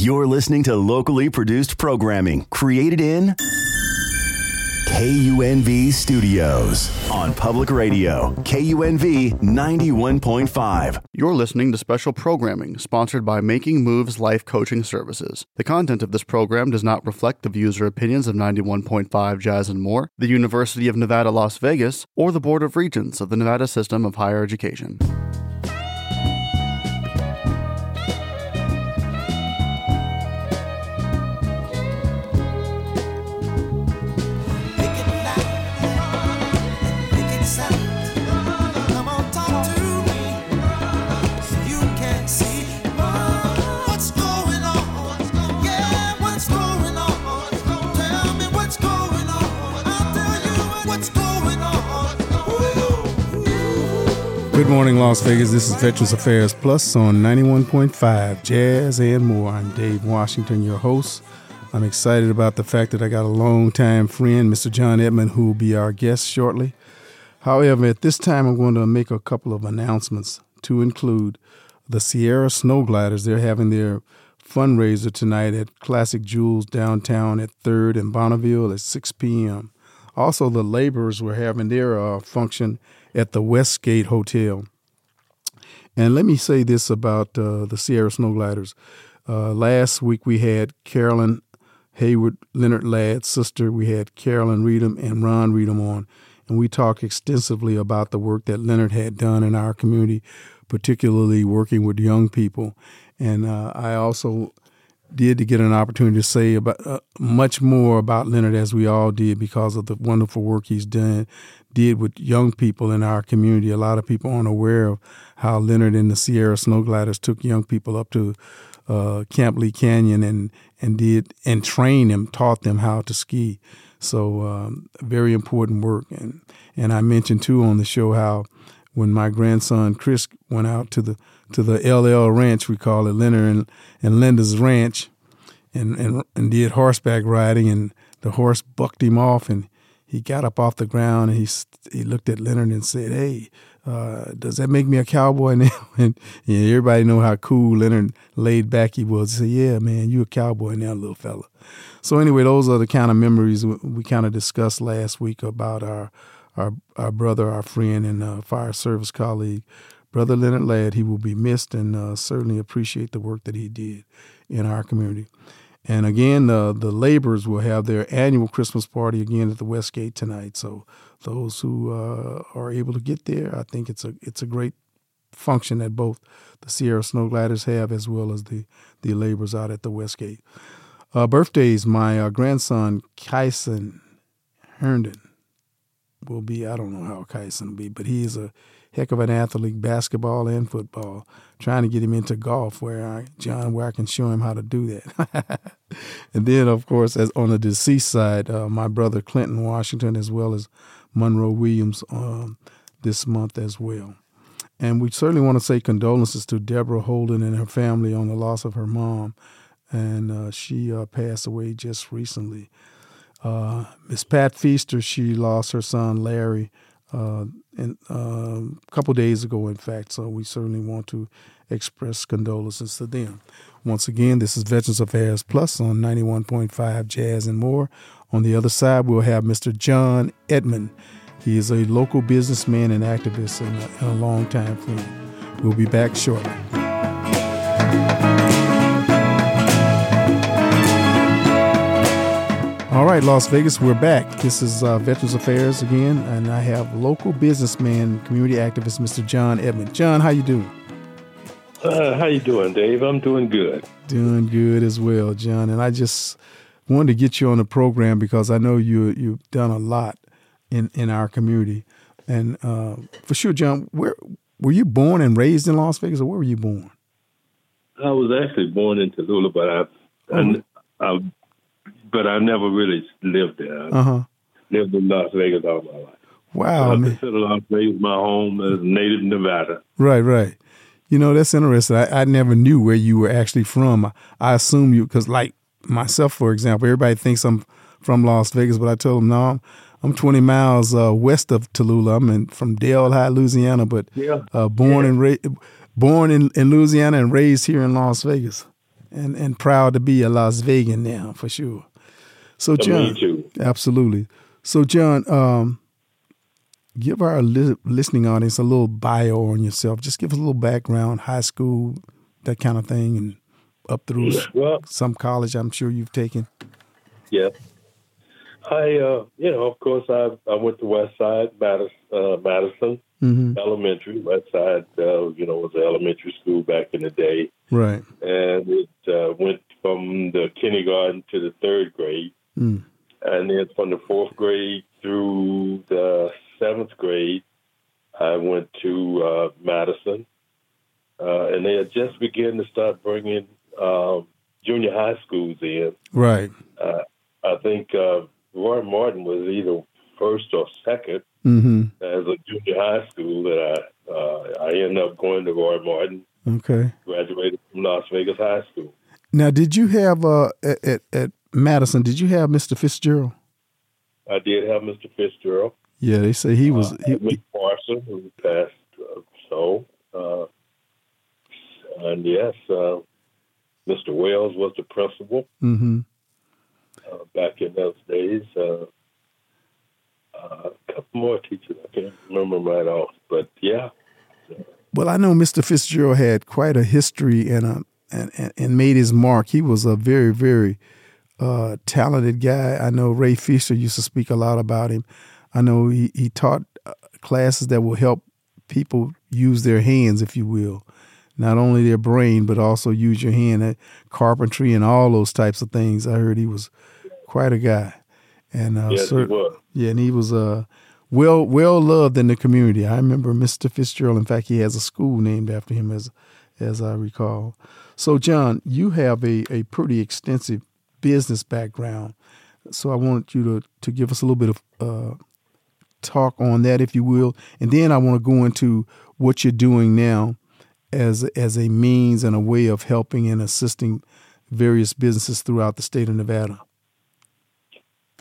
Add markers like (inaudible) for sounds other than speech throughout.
You're listening to locally produced programming created in KUNV Studios on Public Radio, KUNV 91.5. You're listening to special programming sponsored by Making Moves Life Coaching Services. The content of this program does not reflect the views or opinions of 91.5 Jazz and More, the University of Nevada, Las Vegas, or the Board of Regents of the Nevada System of Higher Education. Good morning, Las Vegas. This is Veterans Affairs Plus on 91.5 Jazz and More. I'm Dave Washington, your host. I'm excited about the fact that I got a longtime friend, Mr. John Edmond, who will be our guest shortly. However, at this time, I'm going to make a couple of announcements to include the Sierra Snow Gliders. They're having their fundraiser tonight at Classic Jewels downtown at 3rd and Bonneville at 6 p.m. Also, the laborers were having their uh, function at the Westgate Hotel. And let me say this about uh, the Sierra Snow Gliders. Uh, last week we had Carolyn Hayward, Leonard Ladd's sister. We had Carolyn Reedham and Ron Reedham on, and we talked extensively about the work that Leonard had done in our community, particularly working with young people. And uh, I also did to get an opportunity to say about uh, much more about Leonard as we all did because of the wonderful work he's done did with young people in our community. A lot of people aren't aware of how Leonard and the Sierra Snow Gliders took young people up to uh, Camp Lee Canyon and and did and trained them, taught them how to ski. So um, very important work. And and I mentioned too on the show how when my grandson Chris went out to the to the LL Ranch, we call it Leonard and, and Linda's Ranch, and, and and did horseback riding, and the horse bucked him off, and he got up off the ground, and he he looked at Leonard and said, "Hey, uh, does that make me a cowboy (laughs) now?" and yeah, everybody know how cool Leonard laid back he was. He said, "Yeah, man, you a cowboy now, little fella." So anyway, those are the kind of memories we, we kind of discussed last week about our our our brother, our friend, and uh, fire service colleague, Brother Leonard Ladd. He will be missed, and uh, certainly appreciate the work that he did in our community. And again, uh, the laborers will have their annual Christmas party again at the Westgate tonight. So those who uh, are able to get there, I think it's a it's a great function that both the Sierra Snow Gliders have as well as the the laborers out at the Westgate. Uh, birthdays, my uh, grandson Kyson Herndon will be. I don't know how Kyson will be, but he's a heck of an athlete, basketball and football. Trying to get him into golf, where I, John, where I can show him how to do that. (laughs) and then, of course, as on the deceased side, uh, my brother Clinton Washington, as well as Monroe Williams, um, this month as well. And we certainly want to say condolences to Deborah Holden and her family on the loss of her mom, and uh, she uh, passed away just recently. Uh, Miss Pat Feaster, she lost her son Larry uh, in, uh, a couple days ago, in fact. So we certainly want to express condolences to them. Once again, this is Veterans Affairs Plus on 91.5 Jazz and More. On the other side, we'll have Mr. John Edmond. He is a local businessman and activist and a, and a longtime friend. We'll be back shortly. All right, Las Vegas, we're back. This is uh, Veterans Affairs again, and I have local businessman, community activist, Mr. John Edmond. John, how you doing? Uh, how you doing, Dave? I'm doing good. Doing good as well, John. And I just wanted to get you on the program because I know you you've done a lot in in our community, and uh, for sure, John. Where were you born and raised in Las Vegas, or where were you born? I was actually born in Tallulah, but I, oh. I, I but I never really lived there. Uh-huh. lived in Las Vegas all my life. Wow, I consider Las Vegas my home as native Nevada. Right, right. You know, that's interesting. I, I never knew where you were actually from. I, I assume you, because like myself, for example, everybody thinks I'm from Las Vegas, but I told them, no, I'm, I'm 20 miles uh, west of Tallulah. I'm in, from Delhi, Louisiana, but yeah. uh, born yeah. and ra- born in, in Louisiana and raised here in Las Vegas. and and proud to be a Las Vegan now for sure. So John, absolutely. So John, um, give our li- listening audience a little bio on yourself. Just give us a little background, high school, that kind of thing, and up through well, some college. I'm sure you've taken. Yeah, I, uh, you know, of course, I I went to West Side Madison, uh, Madison mm-hmm. Elementary. West Side, uh, you know, was an elementary school back in the day, right? And it uh, went from the kindergarten to the third grade, mm. and then from the fourth grade through the seventh grade, I went to uh, Madison, uh, and they had just begun to start bringing um, junior high schools in. Right. Uh, I think uh, Roy Martin was either first or 2nd mm-hmm. as a junior high school that I uh, I ended up going to Roy Martin. Okay. Graduated from Las Vegas High School. Now, did you have uh, at, at Madison? Did you have Mr. Fitzgerald? I did have Mr. Fitzgerald. Yeah, they say he was. Uh, he, Mick Parson, who passed uh, so, uh, and yes, uh, Mr. Wells was the principal. Mm-hmm. Uh, back in those days. Uh, uh, a couple more teachers, I can't remember right off, but yeah. Well, I know Mr. Fitzgerald had quite a history and a and, and made his mark. He was a very very uh, talented guy. I know Ray Fisher used to speak a lot about him. I know he, he taught uh, classes that will help people use their hands, if you will, not only their brain but also use your hand at carpentry and all those types of things. I heard he was quite a guy, and uh, yes, he was. yeah, and he was uh, well well loved in the community. I remember Mr. Fitzgerald. In fact, he has a school named after him, as as I recall. So, John, you have a, a pretty extensive business background. So I want you to, to give us a little bit of uh, talk on that, if you will, and then I want to go into what you're doing now as as a means and a way of helping and assisting various businesses throughout the state of Nevada.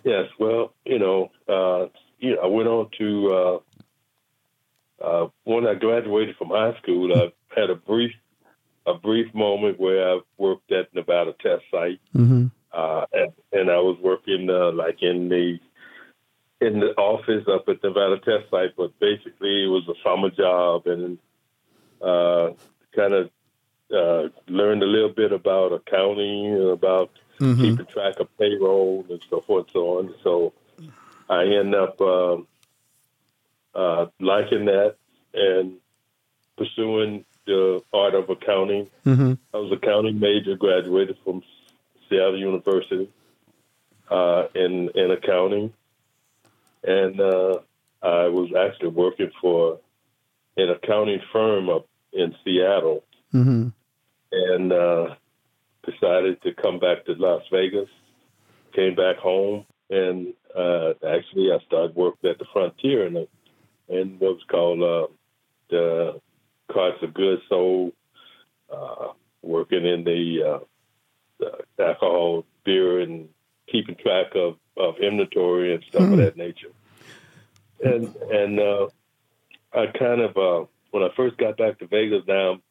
Yes, well, you know, uh, you know, I went on to uh, uh, when I graduated from high school. I had a brief a brief moment where I worked at Nevada Test Site, mm-hmm. Uh, and, I was working uh, like in the in the office up at Nevada Test Site, but basically it was a summer job, and uh, kind of uh, learned a little bit about accounting, about mm-hmm. keeping track of payroll and so forth and so on. So I end up uh, uh, liking that and pursuing the art of accounting. Mm-hmm. I was accounting major, graduated from Seattle University uh, in in accounting, and uh, I was actually working for an accounting firm up in Seattle, mm-hmm. and uh, decided to come back to Las Vegas. Came back home, and uh, actually I started working at the Frontier in, a, in what was called uh, the cost of goods sold, uh, working in the, uh, alcohol, beer, and keeping track of, of inventory and stuff mm-hmm. of that nature. And and uh, I kind of uh, when I first got back to Vegas, now I'm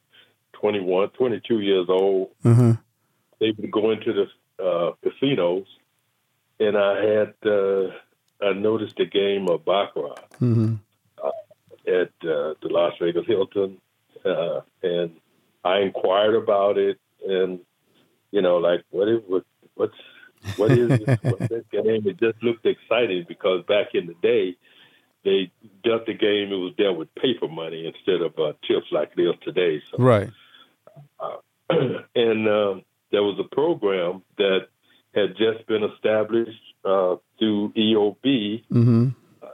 21, 22 years old. Mm-hmm they would go into the uh, casinos, and I had uh, I noticed a game of baccarat mm-hmm. uh, at uh, the Las Vegas Hilton, uh, and I inquired about it, and you know, like what is what what's what is this, (laughs) what's that game? It just looked exciting because back in the day, they dealt the game. It was dealt with paper money instead of uh, chips like it is today. So, right. Uh, (clears throat) and um, there was a program that had just been established uh, through EOB, mm-hmm.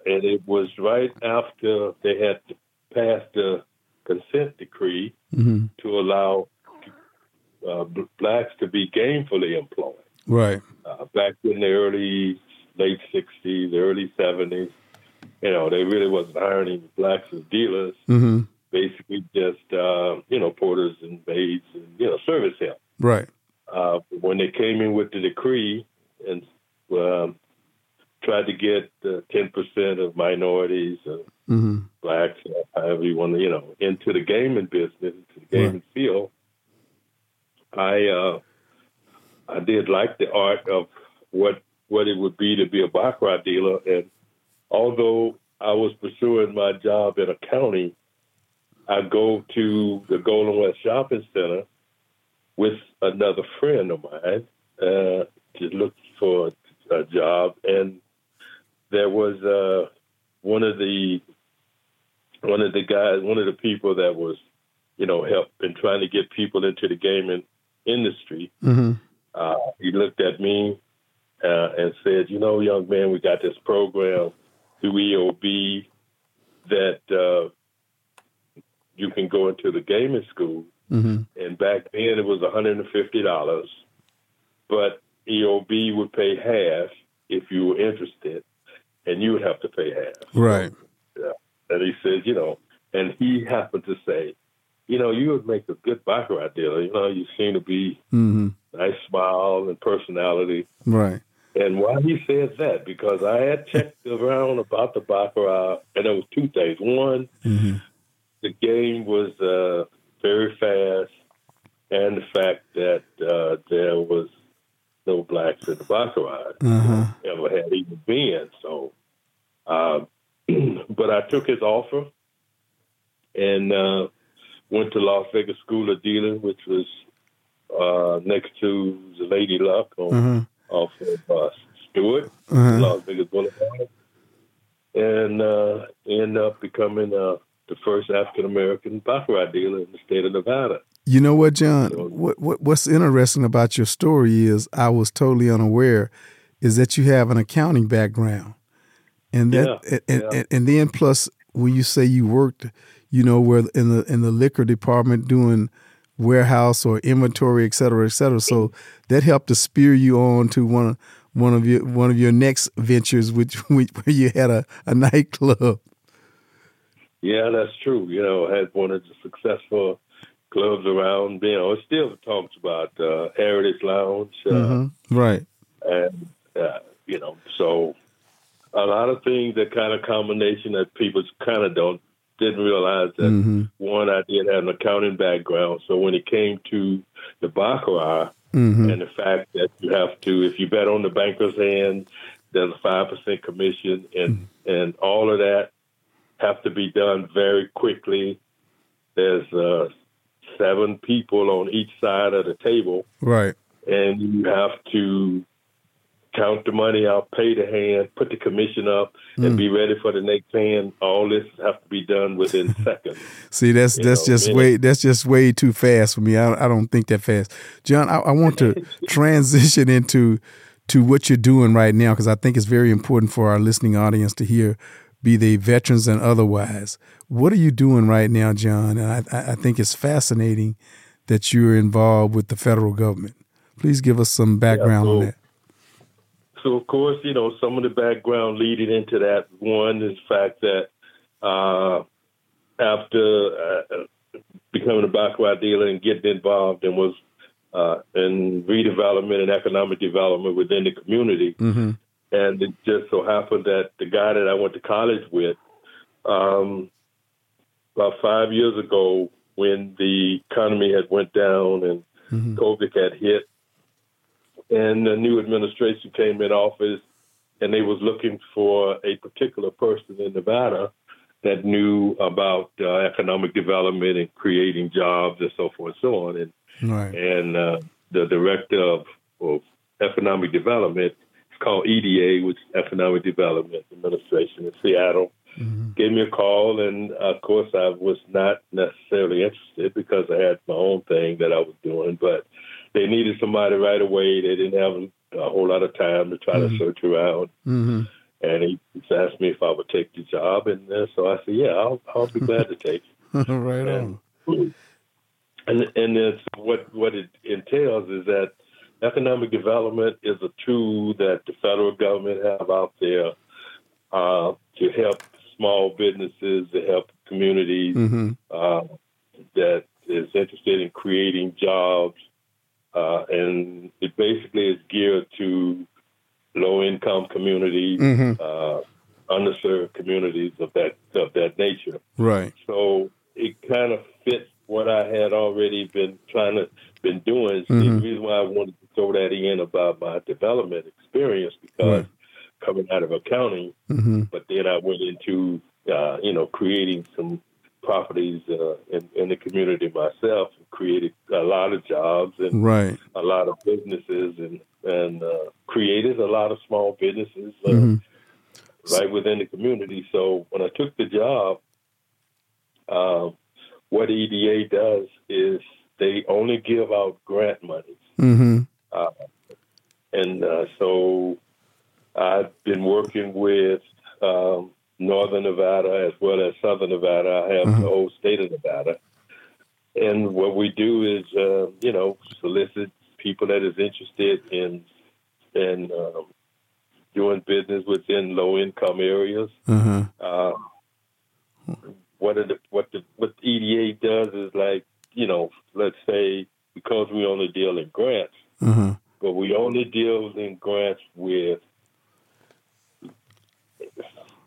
and it was right after they had passed the consent decree mm-hmm. to allow uh, blacks to be gainfully employed. Right. Uh, back in the early, late 60s, early 70s, you know, they really wasn't hiring blacks as dealers. Mm-hmm. Basically, just uh, you know, porters and maids and you know, service help. Right. Uh, when they came in with the decree and um, tried to get uh, 10% of minorities, uh, mm-hmm. blacks, however you want to, you know, into the gaming business, into the gaming right. field, I uh, I did like the art of what what it would be to be a baccarat dealer, and although I was pursuing my job in accounting, I go to the Golden West Shopping Center with another friend of mine uh, to look for a job, and there was uh, one of the one of the guys, one of the people that was, you know, helping trying to get people into the gaming industry. Mm-hmm. Uh, he looked at me uh, and said, "You know, young man, we got this program through EOB that uh, you can go into the gaming school." Mm-hmm. And back then, it was one hundred and fifty dollars, but EOB would pay half if you were interested, and you would have to pay half. Right. Yeah. And he said, you know, and he happened to say, you know, you would make a good baccarat dealer. You know, you seem to be Mm-hmm. nice smile and personality. Right. And why he said that? Because I had checked around about the baccarat, and there was two things. One, Mm-hmm. the game was uh, very fast, and the fact that uh, there was no blacks in the baccarat Uh-huh. ever had even been. So, uh, (clears throat) but I took his offer and uh, went to Las Vegas School of Dealing, which was uh, next to the Lady Luck on Uh-huh. off of uh, Stewart, Uh-huh. Las Vegas Boulevard, and uh, end up becoming uh, the first African American baccarat dealer in the state of Nevada. You know what, John? What, what what's interesting about your story is I was totally unaware is that you have an accounting background, and that Yeah, and, yeah. and, and then plus when you say you worked, you know, where in the in the liquor department doing warehouse or inventory, et cetera, et cetera. So that helped to spear you on to one one of your one of your next ventures, which (laughs) where you had a, a nightclub. Yeah, that's true. You know, I had one of the successful clubs around. You know, it still talks about uh, Heritage Lounge, uh, Mhm. Right. and uh, you know, so a lot of things that kind of combination that people kind of don't didn't realize that Mhm. one, I did have an accounting background, so when it came to the baccarat hmm and the fact that you have to, if you bet on the banker's hand, there's a five percent commission, and and all of that have to be done very quickly. There's uh, seven people on each side of the table, Right. and you have to count the money out, pay the hand, put the commission up, and mm. be ready for the next hand. All this have to be done within (laughs) seconds. See, that's You that's know, just way that's just way too fast for me. I, I don't think that fast, John. I, I want to (laughs) transition into to what you're doing right now because I think it's very important for our listening audience to hear, be they veterans and otherwise. What are you doing right now, John? And I, I think it's fascinating that you're involved with the federal government. Please give us some background on so- that. So, of course, you know, some of the background leading into that one is the fact that uh, after uh, becoming a baccarat dealer and getting involved and was uh, in redevelopment and economic development within the community, hmm and it just so happened that the guy that I went to college with, um, about five years ago, when the economy had went down and Mhm. COVID had hit, and the new administration came in office, and they was looking for a particular person in Nevada that knew about uh, economic development and creating jobs and so forth and so on. And Right. and uh, the director of, of economic development, it's called EDA, which is Economic Development Administration in Seattle, Mhm. gave me a call, and of course I was not necessarily interested because I had my own thing that I was doing, but they needed somebody right away. They didn't have a whole lot of time to try Mhm. to search around, hmm and he asked me if I would take the job, and uh, so I said, yeah, I'll, I'll be glad to take it. (laughs) right And- on. And and it's what what it entails is that economic development is a tool that the federal government have out there uh, to help small businesses, to help communities hmm uh, that is interested in creating jobs, uh, and it basically is geared to low income communities, hmm uh, underserved communities of that of that nature. Right. So it kind of fits what I had already been trying to been doing. Mhm. The reason why I wanted to throw that in about my development experience because Right. coming out of accounting, hmm but then I went into uh, you know creating some properties uh, in, in the community myself, and created a lot of jobs and Right. a lot of businesses and and uh, created a lot of small businesses uh, Mhm. right within the community. So when I took the job, um, what EDA does is they only give out grant money. hmm And uh, so I've been working with um, Northern Nevada as well as Southern Nevada. I have Uh-huh. the whole state of Nevada. And what we do is, uh, you know, solicit people that is interested in in um, doing business within low income areas. Uh-huh. Uh, what are the what the what the EDA does is like, you know, let's say because we only deal in grants, Uh-huh. but we only deal in grants with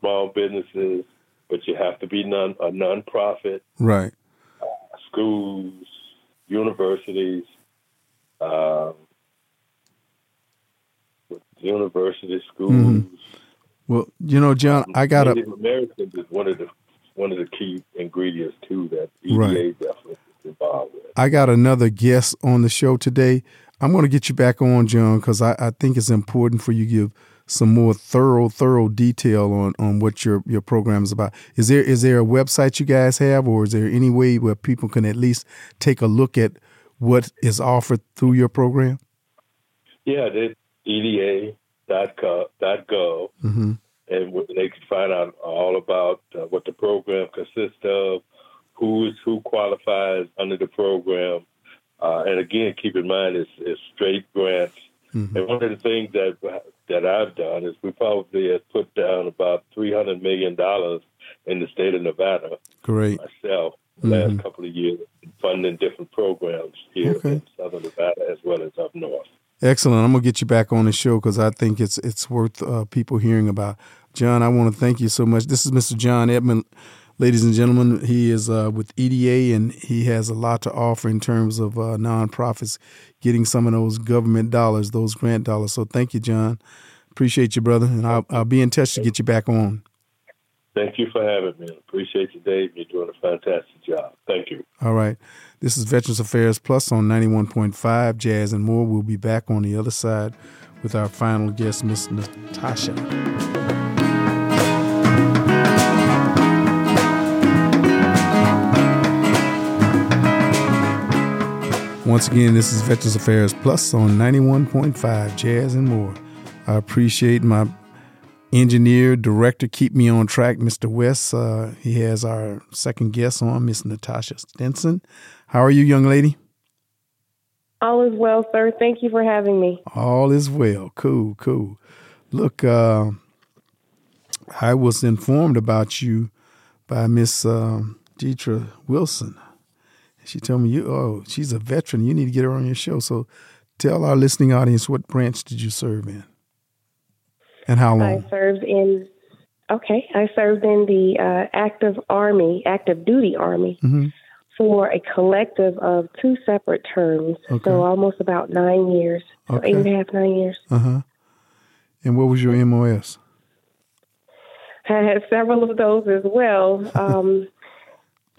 small businesses, but you have to be non a nonprofit, Right. schools, universities, um, university schools. Mhm. Well, you know, John, I got a Native Americans is one of the one of the key ingredients too that EDA Right. definitely is involved with. I got another guest on the show today. I'm going to get you back on, John, because I, I think it's important for you to give some more thorough, thorough detail on, on what your, your program is about. Is there is there a website you guys have, or is there any way where people can at least take a look at what is offered through your program? Yeah, they EDA.gov, .gov Mm-hmm. and they can find out all about uh, what the program consists of, who is who qualifies under the program, uh, and again, keep in mind it's, it's straight grants. Mhm. And one of the things that that I've done is we probably have put down about three hundred million dollars in the state of Nevada Great. myself the last couple of years, funding different programs here Okay. in Southern Nevada as well as up north. Excellent. I'm gonna get you back on the show because I think it's it's worth uh, people hearing about. John, I want to thank you so much. This is Mr. John Edmond, ladies and gentlemen. He is uh, with EDA and he has a lot to offer in terms of uh, nonprofits getting some of those government dollars, those grant dollars. So thank you, John. Appreciate you, brother, and I'll I'll be in touch to get you back on. Thank you for having me. Appreciate you, Dave. You're doing a fantastic job. Thank you. All right. This is Veterans Affairs Plus on 91.5 Jazz and More. We'll be back on the other side with our final guest, Miss Natasha. Once again, this is Veterans Affairs Plus on 91.5 Jazz and More. I appreciate my engineer, director, keep me on track, Mr. West. Uh, he has our second guest on, Miss Natasha Stinson. How are you, young lady? All is well, sir. Thank you for having me. All is well. Cool, cool. Look, uh, I was informed about you by Miss uh, Deetra Wilson. She told me you. Oh, she's a veteran. You need to get her on your show. So, tell our listening audience what branch did you serve in, and how long? I served in, okay, I served in the uh, active army, active duty army hmm for a collective of two separate terms. Okay. So almost about nine years, so Okay. eight and a half, nine years. Uh huh. And what was your MOS? I had several of those as well. Um,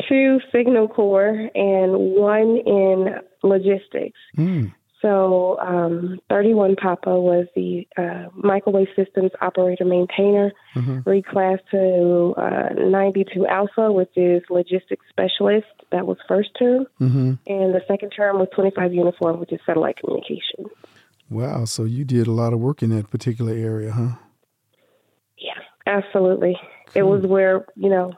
two signal corps and one in logistics. Mm. So, um, 31 Papa was the uh, microwave systems operator maintainer, Mhm. reclassed to uh, 92 Alpha, which is logistics specialist. That was first term. hmm And the second term was 25 uniform, which is satellite communication. Wow. So you did a lot of work in that particular area, huh? Yeah, absolutely. It was where, you know,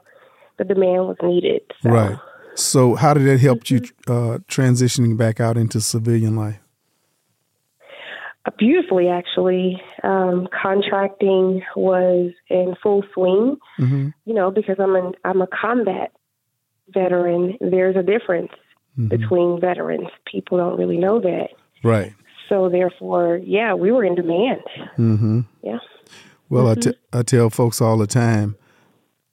the demand was needed. So. Right. So how did that help you uh, transitioning back out into civilian life? Uh, Beautifully, actually. Um, contracting was in full swing. Mm-hmm. you know, because I'm an I'm a combat veteran. There's a difference between veterans. People don't really know that. Right. So therefore, yeah, we were in demand. Mm-hmm. Yeah. Well, I, t- I tell folks all the time,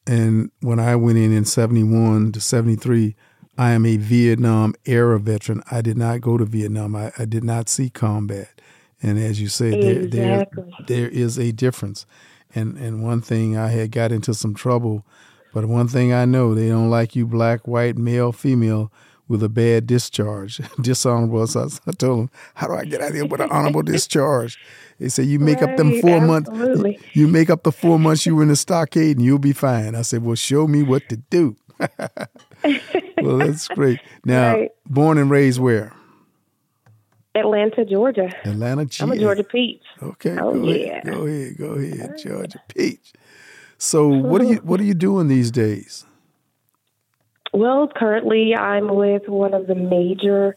and when I went in in 71 to 73, I am a Vietnam era veteran. I did not go to Vietnam. I, I did not see combat. And as you say, exactly. there, there there is a difference. And and one thing I had got into some trouble, but one thing I know, they don't like you black, white, male, female with a bad discharge, (laughs) dishonorable. So I, told him, how do I get out of here with an honorable (laughs) discharge? They said, you make right, up them four absolutely. months. You make up the four months you were in the stockade and you'll be fine. I said, well, show me what to do. (laughs) well, that's great. Now, right. born and raised where? Atlanta, Georgia. Atlanta, I'm a Georgia Peach. Okay. Oh, go yeah. Ahead, go ahead. Go ahead, Georgia Peach. So, what are you what are you doing these days? Well, currently I'm with one of the major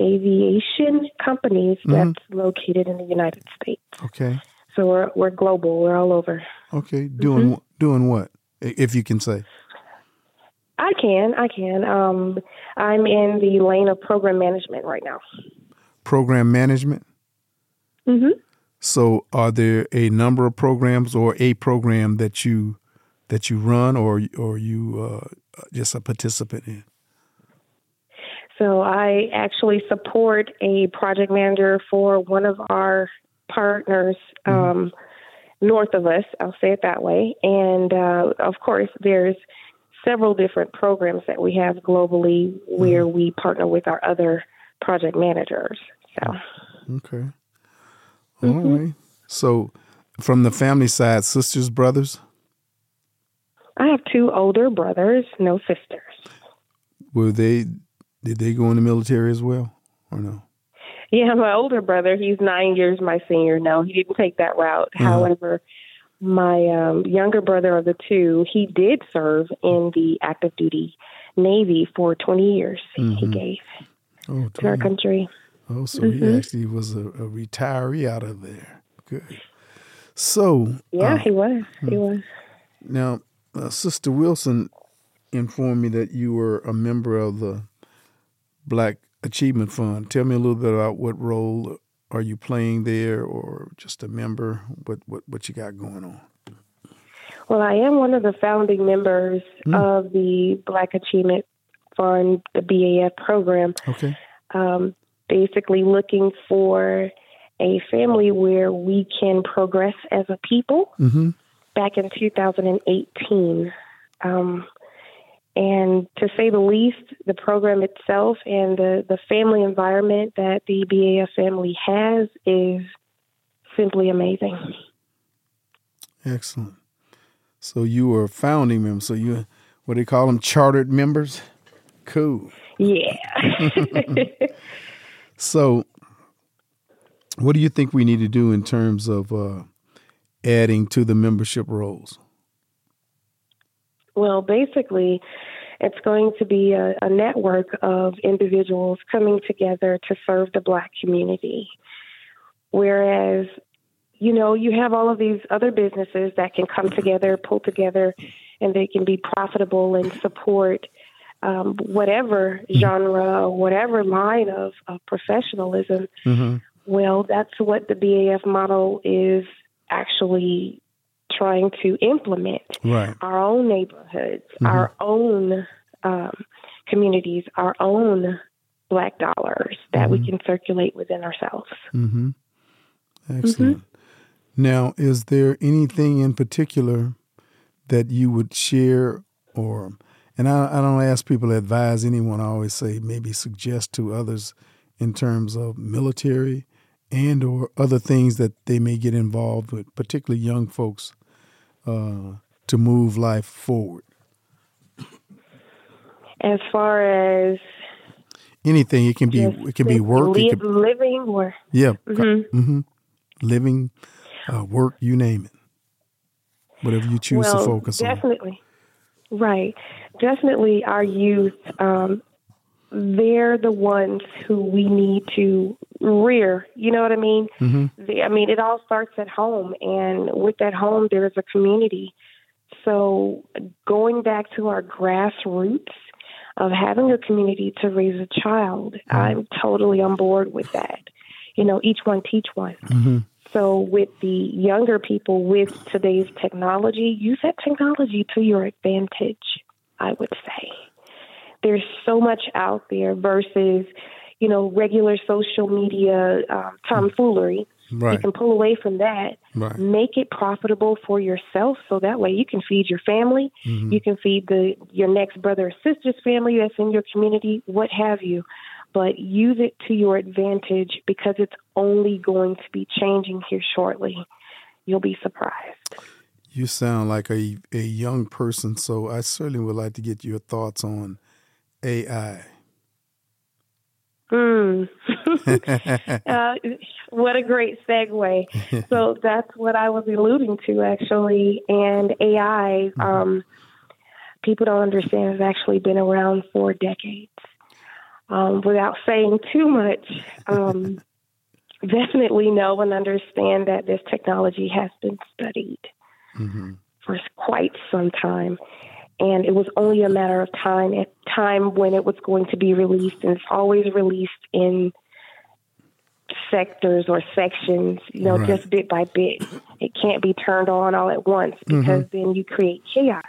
aviation companies mm-hmm. that's located in the United States. Okay. So we're we're global. We're all over. Okay. Doing mm-hmm. doing what? If you can say. I can. I can. Um, I'm in the lane of program management right now. Program management. Mhm. So, are there a number of programs or a program that you that you run, or or you uh, just a participant in? So I actually support a project manager for one of our partners mm-hmm. um, north of us. I'll say it that way. And uh, of course, there's several different programs that we have globally where mm-hmm. we partner with our other project managers. So okay, all mm-hmm. right. So from the family side, sisters, brothers. I have two older brothers, no sisters. Were they? Did they go in the military as well, or no? Yeah, my older brother, he's nine years my senior. No, he didn't take that route. Uh-huh. However, my um, younger brother of the two, he did serve in the active duty Navy for 20 years. Mm-hmm. He gave oh, to our country. Oh, so mm-hmm. he actually was a, a, retiree out of there. Good. So yeah, uh, he was. He hmm. was. Now, uh, Sister Wilson informed me that you were a member of the Black Achievement Fund. Tell me a little bit about what role are you playing there, or just a member? What what what you got going on? Well, I am one of the founding members mm. of the Black Achievement Fund, the BAF program. Okay. Um, basically, looking for a family where we can progress as a people. Mm-hmm back in 2018. Um, and to say the least, the program itself and the, the family environment that the BAF family has is simply amazing. Excellent. So you were a founding member. So you, what do they call them, chartered members? Cool. Yeah. (laughs) so, what do you think we need to do in terms of uh, adding to the membership rolls? Well, basically, it's going to be a, a, network of individuals coming together to serve the black community. Whereas, you know, you have all of these other businesses that can come together, pull together, and they can be profitable and support um, whatever mm-hmm. genre, whatever line of, of professionalism. Mm-hmm. Well, that's what the BAF model is actually trying to implement right. our own neighborhoods, mm-hmm. our own um, communities, our own black dollars that mm-hmm. we can circulate within ourselves. Mm-hmm. Excellent. Mm-hmm. Now, is there anything in particular that you would share or and I, I don't ask people to advise anyone. I always say maybe suggest to others in terms of military and or other things that they may get involved with, particularly young folks, uh, to move life forward? As far as anything, it can be it can be work, live, can, living, or yeah, mm-hmm. Mm-hmm. living, uh, work, you name it, whatever you choose well, to focus definitely. on. Definitely, right. Definitely, our youth. Um, they're the ones who we need to rear. You know what I mean? Mm-hmm. The, I mean, it all starts at home, and with that home, there is a community. So going back to our grassroots of having a community to raise a child, mm-hmm. I'm totally on board with that. You know, each one teach one. Mm-hmm. So with the younger people, with today's technology, use that technology to your advantage. I would say there's so much out there versus, you know, regular social media um, tomfoolery. Right. You can pull away from that, Right. make it profitable for yourself, so that way you can feed your family, Mm-hmm. you can feed the your next brother or sister's family that's in your community, what have you. But use it to your advantage because it's only going to be changing here shortly. You'll be surprised. You sound like a a young person, so I certainly would like to get your thoughts on AI. Mm. (laughs) uh, what a great segue. so (laughs) that's what I was alluding to, actually. And AI, um, people don't understand, has actually been around for decades. Um, without saying too much, um, (laughs) definitely know and understand that this technology has been studied Mm-hmm. for quite some time. And it was only a matter of time at time when it was going to be released, and it's always released in sectors or sections, you know, Right. just bit by bit. It can't be turned on all at once mm-hmm. because then you create chaos.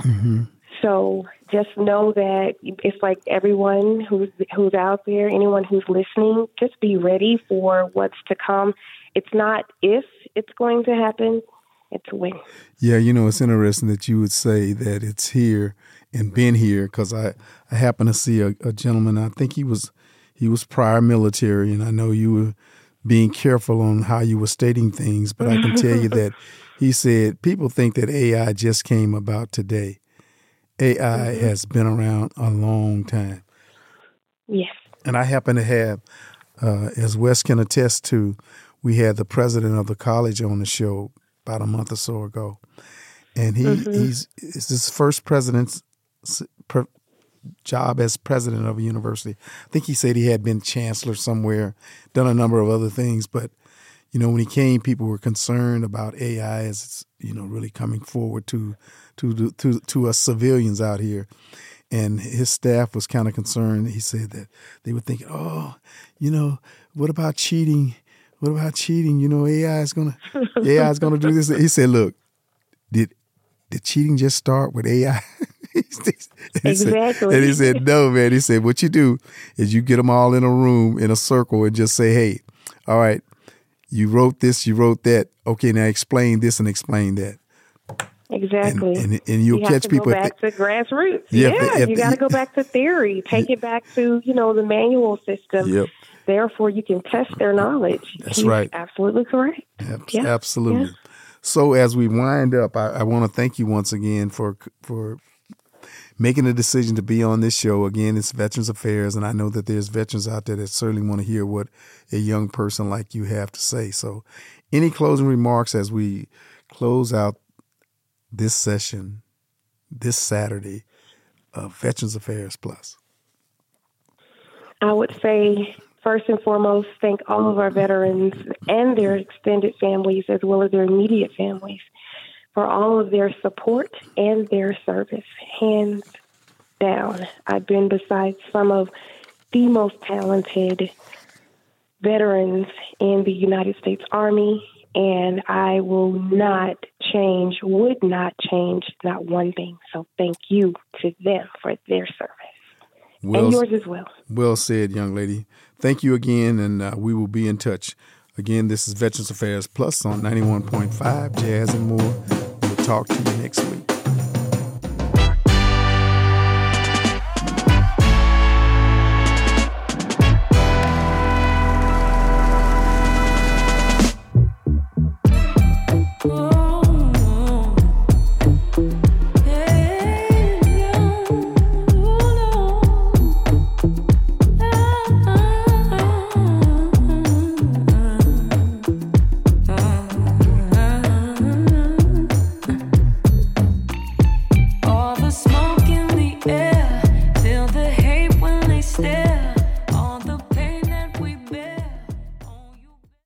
Mm-hmm. So just know that it's like everyone who's who's out there, anyone who's listening, just be ready for what's to come. It's not if it's going to happen, it's when. Yeah, you know, it's interesting that you would say that it's here and been here because I, I happen to see a, a gentleman. I think he was he was prior military, and I know you were being careful on how you were stating things, but I can tell you that (laughs) he said people think that AI just came about today. AI has been around a long time. Yes. And I happen to have, uh, as Wes can attest to, we had the president of the college on the show about a month or so ago, and he he's it's his first president's job as president of a university. I think he said he had been chancellor somewhere, done a number of other things, but you know when he came, people were concerned about AI as it's you know really coming forward to to to to us civilians out here and his staff was kind of concerned. He said that they were thinking, "Oh, you know, what about cheating? What about cheating? You know, AI is gonna AI is gonna do this." He said, "Look, did did cheating just start with AI?" And he said- Exactly. and he said, "No, man." He said, "What you do is you get them all in a room in a circle and just say, "Hey, all right, you wrote this, you wrote that. Okay, now explain this and explain that." Exactly. And and, and you'll you catch to people go back to grassroots. Yeah, Yeah, you got to go back to theory. (laughs) Take it back to you know the manual system. Yep. Therefore, you can test their mm-hmm. knowledge. That's He's right. Absolutely correct. Ab- Yeah, Absolutely. yeah. So as we wind up, I, I want to thank you once again for for making the decision to be on this show. Again, it's Veterans Affairs, and I know that there's veterans out there that certainly want to hear what a young person like you have to say. So, any closing remarks as we close out this session this Saturday of Veterans Affairs Plus? I would say first and foremost, thank all of our veterans and their extended families, as well as their immediate families, for all of their support and their service. Hands down, I've been beside some of the most talented veterans in the United States Army, and I will not change, would not change, not one thing. So thank you to them for their service. Well, and yours as well. Well said, young lady. Thank you again, and uh, we will be in touch. Again, this is Veterans Affairs Plus on 91.5 Jazz and More. We'll talk to you next week.